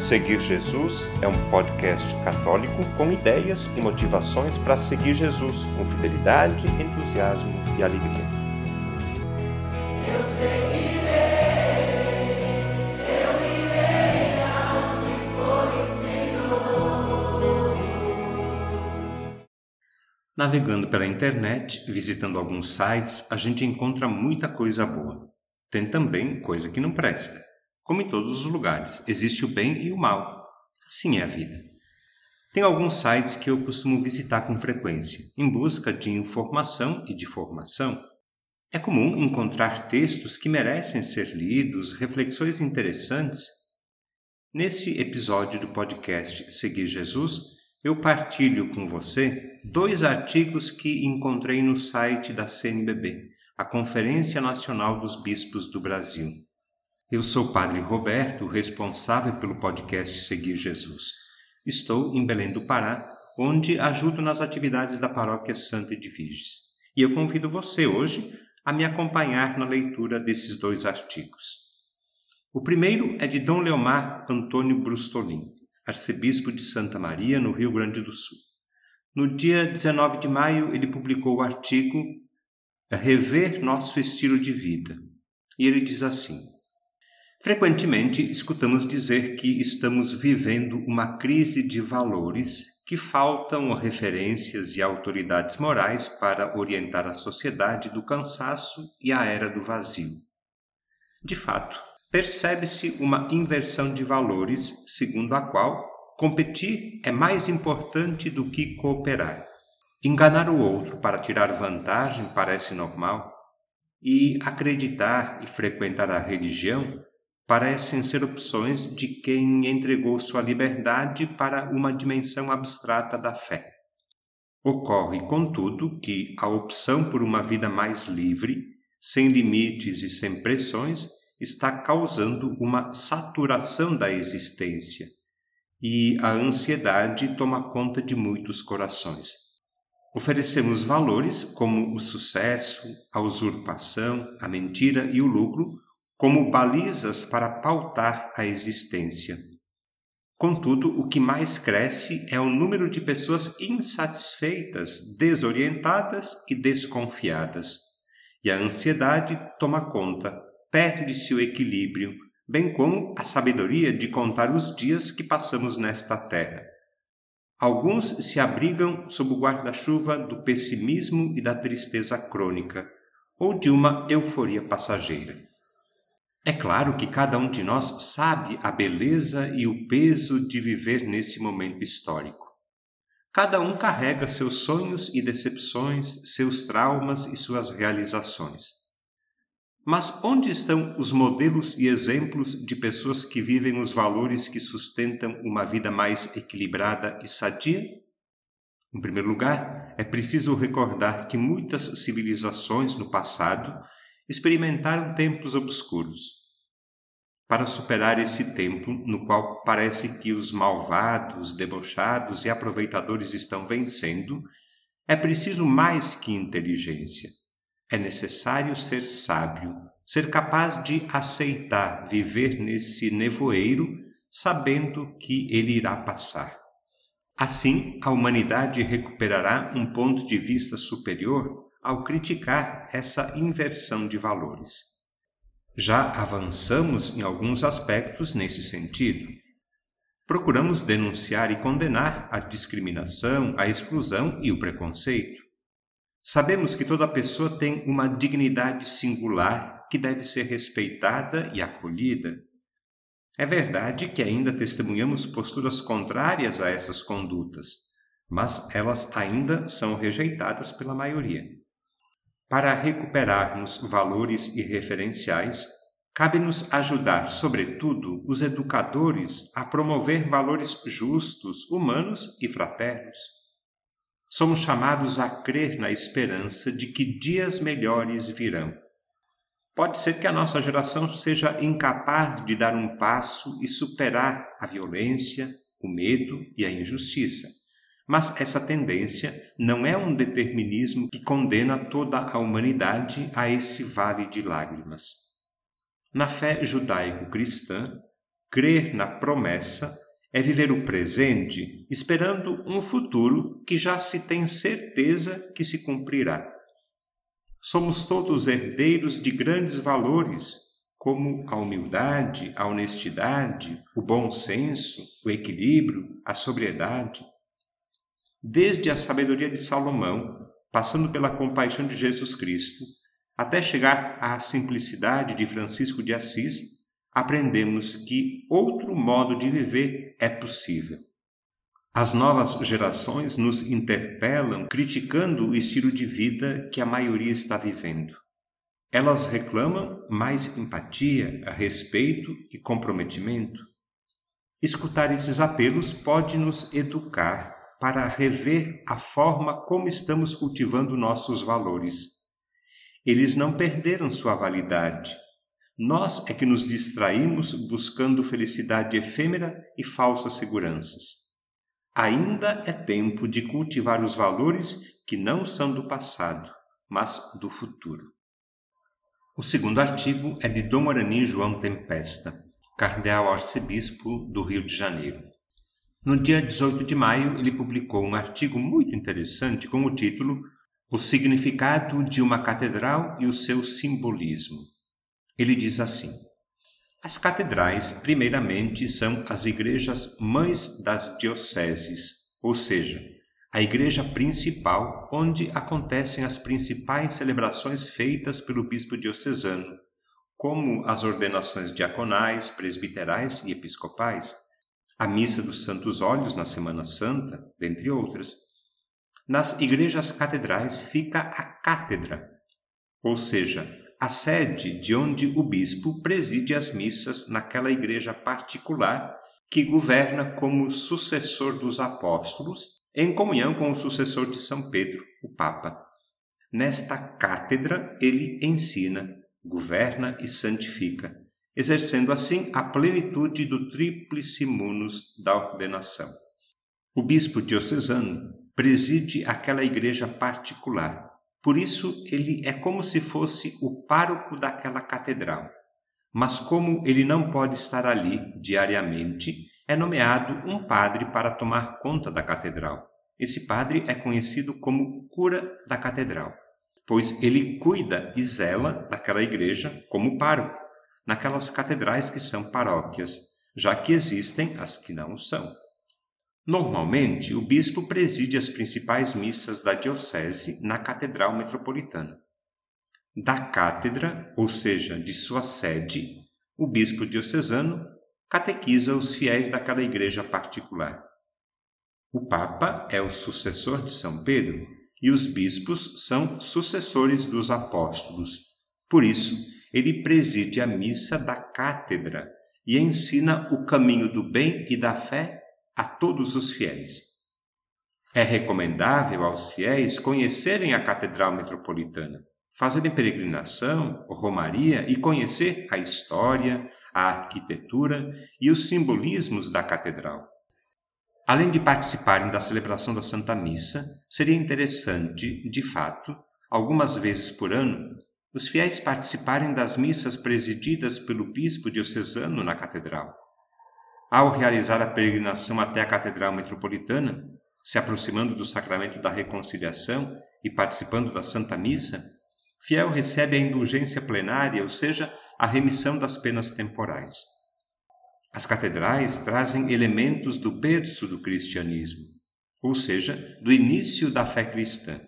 Seguir Jesus é um podcast católico com ideias e motivações para seguir Jesus com fidelidade, entusiasmo e alegria. Eu seguirei, eu irei for o Senhor. Navegando pela internet, visitando alguns sites, a gente encontra muita coisa boa. Tem também coisa que não presta. Como em todos os lugares, existe o bem e o mal. Assim é a vida. Tem alguns sites que eu costumo visitar com frequência, em busca de informação e de formação. É comum encontrar textos que merecem ser lidos, reflexões interessantes. Nesse episódio do podcast Seguir Jesus, eu partilho com você dois artigos que encontrei no site da CNBB, a Conferência Nacional dos Bispos do Brasil. Eu sou o Padre Roberto, responsável pelo podcast Seguir Jesus. Estou em Belém do Pará, onde ajudo nas atividades da Paróquia Santa Edviges. E eu convido você hoje a me acompanhar na leitura desses dois artigos. O primeiro é de Dom Leomar Antônio Brustolin, arcebispo de Santa Maria, no Rio Grande do Sul. No dia 19 de maio, ele publicou o artigo Rever Nosso Estilo de Vida. E ele diz assim: Frequentemente escutamos dizer que estamos vivendo uma crise de valores que faltam referências e autoridades morais para orientar a sociedade do cansaço e a era do vazio. De fato, percebe-se uma inversão de valores segundo a qual competir é mais importante do que cooperar. Enganar o outro para tirar vantagem parece normal, e acreditar e frequentar a religião parecem ser opções de quem entregou sua liberdade para uma dimensão abstrata da fé. Ocorre, contudo, que a opção por uma vida mais livre, sem limites e sem pressões, está causando uma saturação da existência e a ansiedade toma conta de muitos corações. Oferecemos valores como o sucesso, a usurpação, a mentira e o lucro como balizas para pautar a existência. Contudo, o que mais cresce é o número de pessoas insatisfeitas, desorientadas e desconfiadas. E a ansiedade toma conta, perde-se o equilíbrio, bem como a sabedoria de contar os dias que passamos nesta terra. Alguns se abrigam sob o guarda-chuva do pessimismo e da tristeza crônica, ou de uma euforia passageira. É claro que cada um de nós sabe a beleza e o peso de viver nesse momento histórico. Cada um carrega seus sonhos e decepções, seus traumas e suas realizações. Mas onde estão os modelos e exemplos de pessoas que vivem os valores que sustentam uma vida mais equilibrada e sadia? Em primeiro lugar, é preciso recordar que muitas civilizações no passado experimentaram tempos obscuros. Para superar esse tempo no qual parece que os malvados, debochados e aproveitadores estão vencendo, é preciso mais que inteligência. É necessário ser sábio, ser capaz de aceitar viver nesse nevoeiro, sabendo que ele irá passar. Assim, a humanidade recuperará um ponto de vista superior ao criticar essa inversão de valores. Já avançamos em alguns aspectos nesse sentido. Procuramos denunciar e condenar a discriminação, a exclusão e o preconceito. Sabemos que toda pessoa tem uma dignidade singular que deve ser respeitada e acolhida. É verdade que ainda testemunhamos posturas contrárias a essas condutas, mas elas ainda são rejeitadas pela maioria. Para recuperarmos valores e referenciais, cabe-nos ajudar, sobretudo, os educadores a promover valores justos, humanos e fraternos. Somos chamados a crer na esperança de que dias melhores virão. Pode ser que a nossa geração seja incapaz de dar um passo e superar a violência, o medo e a injustiça. Mas essa tendência não é um determinismo que condena toda a humanidade a esse vale de lágrimas. Na fé judaico-cristã, Crer na promessa é viver o presente esperando um futuro que já se tem certeza que se cumprirá. Somos todos herdeiros de grandes valores, como a humildade, a honestidade, o bom senso, o equilíbrio, a sobriedade. Desde a sabedoria de Salomão, passando pela compaixão de Jesus Cristo, até chegar à simplicidade de Francisco de Assis, aprendemos que outro modo de viver é possível. As novas gerações nos interpelam criticando o estilo de vida que a maioria está vivendo. Elas reclamam mais empatia, respeito e comprometimento. Escutar esses apelos pode nos educar para rever a forma como estamos cultivando nossos valores. Eles não perderam sua validade, nós é que nos distraímos buscando felicidade efêmera e falsas seguranças. Ainda é tempo de cultivar os valores que não são do passado, mas do futuro. O segundo artigo é de Dom Arani João Tempesta, cardeal arcebispo do Rio de Janeiro. No dia 18 de maio, ele publicou um artigo muito interessante com o título O significado de uma catedral e o seu simbolismo. Ele diz assim: As catedrais, primeiramente, são as igrejas mães das dioceses, ou seja, a igreja principal onde acontecem as principais celebrações feitas pelo bispo diocesano, como as ordenações diaconais, presbiterais e episcopais, a missa dos Santos Olhos na Semana Santa, dentre outras. Nas igrejas catedrais fica a cátedra, ou seja, a sede de onde o bispo preside as missas naquela igreja particular que governa como sucessor dos apóstolos, em comunhão com o sucessor de São Pedro, o Papa. Nesta cátedra, ele ensina, governa e santifica, exercendo assim a plenitude do tríplice munus da ordenação. O bispo diocesano preside aquela igreja particular, por isso, ele é como se fosse o pároco daquela catedral. Mas, como ele não pode estar ali diariamente, é nomeado um padre para tomar conta da catedral. Esse padre é conhecido como cura da catedral, pois ele cuida e zela daquela igreja como pároco, naquelas catedrais que são paróquias, já que existem as que não são. Normalmente, o bispo preside as principais missas da diocese na Catedral Metropolitana. Da cátedra, ou seja, de sua sede, o bispo diocesano catequiza os fiéis daquela igreja particular. O Papa é o sucessor de São Pedro e os bispos são sucessores dos apóstolos. Por isso, ele preside a missa da cátedra e ensina o caminho do bem e da fé a todos os fiéis. É recomendável aos fiéis conhecerem a Catedral Metropolitana, fazerem peregrinação, romaria e conhecer a história, a arquitetura e os simbolismos da catedral. Além de participarem da celebração da Santa Missa, seria interessante, de fato, algumas vezes por ano, os fiéis participarem das missas presididas pelo bispo diocesano na catedral ao realizar a peregrinação até a Catedral Metropolitana, se aproximando do sacramento da reconciliação e participando da Santa Missa, fiel recebe a indulgência plenária, ou seja, a remissão das penas temporais. As catedrais trazem elementos do berço do cristianismo, ou seja, do início da fé cristã.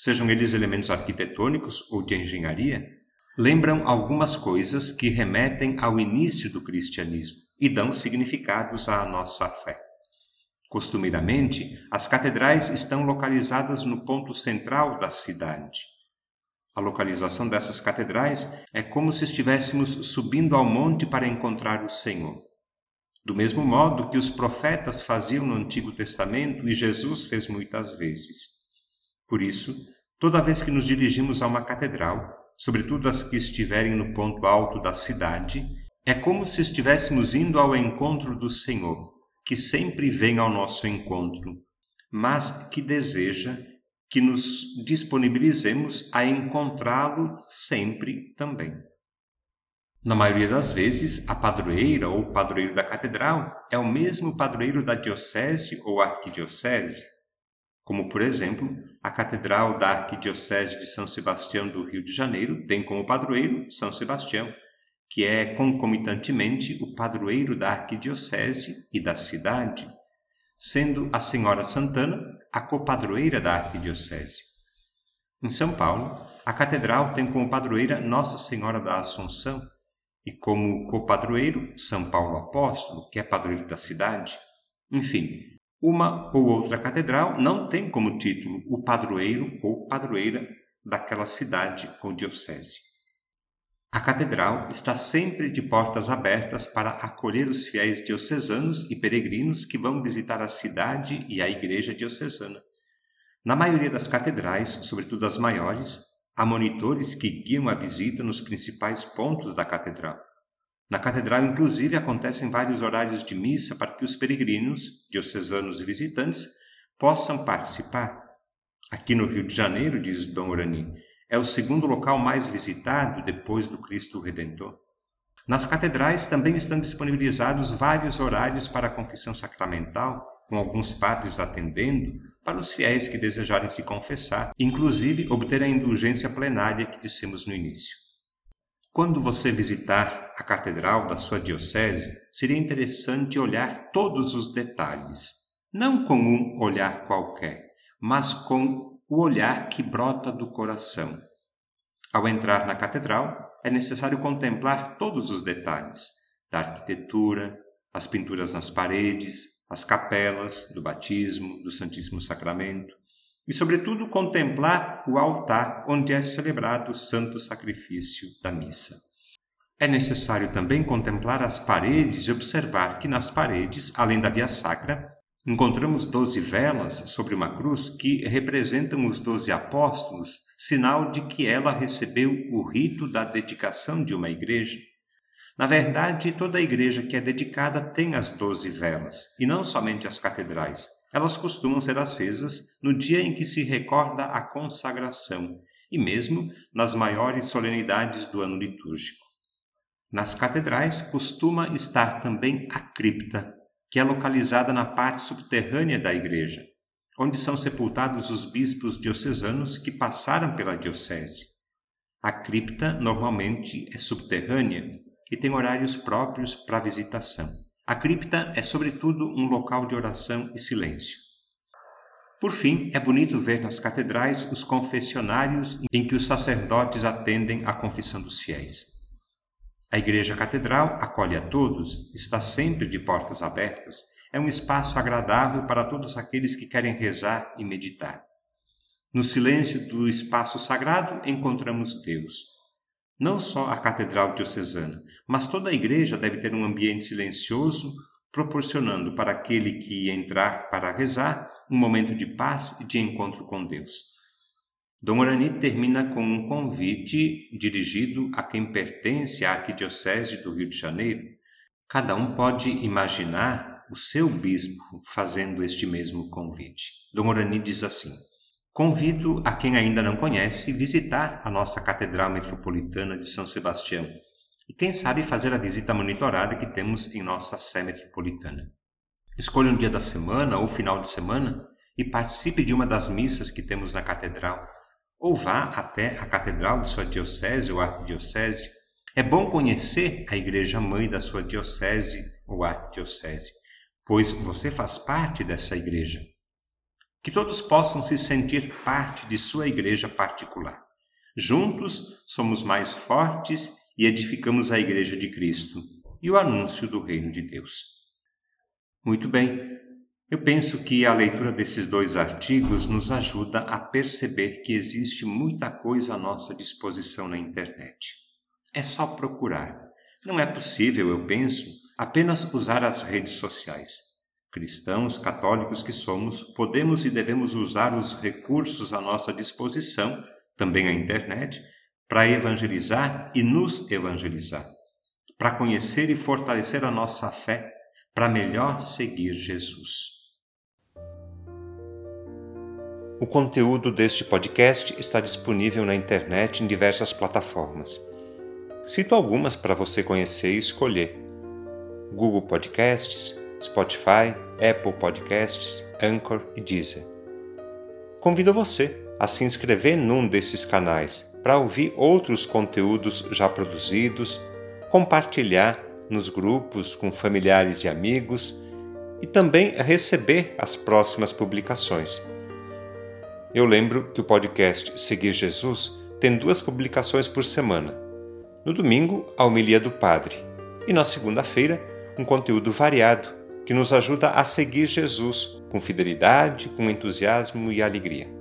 Sejam eles elementos arquitetônicos ou de engenharia, lembram algumas coisas que remetem ao início do cristianismo e dão significados à nossa fé. Costumeiramente, as catedrais estão localizadas no ponto central da cidade. A localização dessas catedrais é como se estivéssemos subindo ao monte para encontrar o Senhor. Do mesmo modo que os profetas faziam no Antigo Testamento e Jesus fez muitas vezes. Por isso, toda vez que nos dirigimos a uma catedral, sobretudo as que estiverem no ponto alto da cidade, é como se estivéssemos indo ao encontro do Senhor, que sempre vem ao nosso encontro, mas que deseja que nos disponibilizemos a encontrá-lo sempre também. Na maioria das vezes, a padroeira ou padroeiro da catedral é o mesmo padroeiro da diocese ou arquidiocese, como por exemplo, a Catedral da Arquidiocese de São Sebastião do Rio de Janeiro tem como padroeiro São Sebastião, que é concomitantemente o padroeiro da Arquidiocese e da cidade, sendo a Senhora Santana a copadroeira da Arquidiocese. Em São Paulo, a catedral tem como padroeira Nossa Senhora da Assunção e como copadroeiro São Paulo Apóstolo, que é padroeiro da cidade. Enfim, uma ou outra catedral não tem como título o padroeiro ou padroeira daquela cidade ou diocese. A catedral está sempre de portas abertas para acolher os fiéis diocesanos e peregrinos que vão visitar a cidade e a igreja diocesana. Na maioria das catedrais, sobretudo as maiores, há monitores que guiam a visita nos principais pontos da catedral. Na catedral, inclusive, acontecem vários horários de missa para que os peregrinos, diocesanos e visitantes possam participar. Aqui no Rio de Janeiro, diz Dom Orani, é o segundo local mais visitado depois do Cristo Redentor. Nas catedrais também estão disponibilizados vários horários para a confissão sacramental, com alguns padres atendendo, para os fiéis que desejarem se confessar, inclusive obter a indulgência plenária que dissemos no início. Quando você visitar a catedral da sua diocese, seria interessante olhar todos os detalhes, não com um olhar qualquer, mas com o olhar que brota do coração. Ao entrar na catedral, é necessário contemplar todos os detalhes da arquitetura, as pinturas nas paredes, as capelas do batismo, do Santíssimo Sacramento, e, sobretudo, contemplar o altar onde é celebrado o santo sacrifício da missa. É necessário também contemplar as paredes e observar que nas paredes, além da via sacra, encontramos doze velas sobre uma cruz que representam os doze apóstolos, sinal de que ela recebeu o rito da dedicação de uma igreja. Na verdade, toda igreja que é dedicada tem as doze velas, e não somente as catedrais, elas costumam ser acesas no dia em que se recorda a consagração e mesmo nas maiores solenidades do ano litúrgico. Nas catedrais costuma estar também a cripta, que é localizada na parte subterrânea da igreja, onde são sepultados os bispos diocesanos que passaram pela diocese. A cripta normalmente é subterrânea e tem horários próprios para visitação. A cripta é, sobretudo, um local de oração e silêncio. Por fim, é bonito ver nas catedrais os confessionários em que os sacerdotes atendem à confissão dos fiéis. A Igreja Catedral acolhe a todos, está sempre de portas abertas, é um espaço agradável para todos aqueles que querem rezar e meditar. No silêncio do espaço sagrado encontramos Deus, não só a Catedral Diocesana, mas toda a igreja deve ter um ambiente silencioso, proporcionando para aquele que entrar para rezar um momento de paz e de encontro com Deus. Dom Orani termina com um convite dirigido a quem pertence à Arquidiocese do Rio de Janeiro. Cada um pode imaginar o seu bispo fazendo este mesmo convite. Dom Orani diz assim: Convido a quem ainda não conhece visitar a nossa Catedral Metropolitana de São Sebastião e quem sabe fazer a visita monitorada que temos em nossa Sé Metropolitana. Escolha um dia da semana ou final de semana e participe de uma das missas que temos na catedral, ou vá até a catedral de sua diocese ou arquidiocese. É bom conhecer a igreja mãe da sua diocese ou arquidiocese, pois você faz parte dessa igreja. Que todos possam se sentir parte de sua igreja particular. Juntos somos mais fortes e edificamos a igreja de Cristo e o anúncio do reino de Deus. Muito bem, eu penso que a leitura desses dois artigos nos ajuda a perceber que existe muita coisa à nossa disposição na internet. É só procurar. Não é possível, eu penso, apenas usar as redes sociais. Cristãos católicos que somos, podemos e devemos usar os recursos à nossa disposição, também a internet, para evangelizar e nos evangelizar, para conhecer e fortalecer a nossa fé, para melhor seguir Jesus. O conteúdo deste podcast está disponível na internet em diversas plataformas. Cito algumas para você conhecer e escolher: Google Podcasts, Spotify, Apple Podcasts, Anchor e Deezer. Convido você a se inscrever num desses canais para ouvir outros conteúdos já produzidos, compartilhar nos grupos com familiares e amigos e também receber as próximas publicações. Eu lembro que o podcast Seguir Jesus tem duas publicações por semana. No domingo, a homilia do Padre, e na segunda-feira, um conteúdo variado que nos ajuda a seguir Jesus com fidelidade, com entusiasmo e alegria.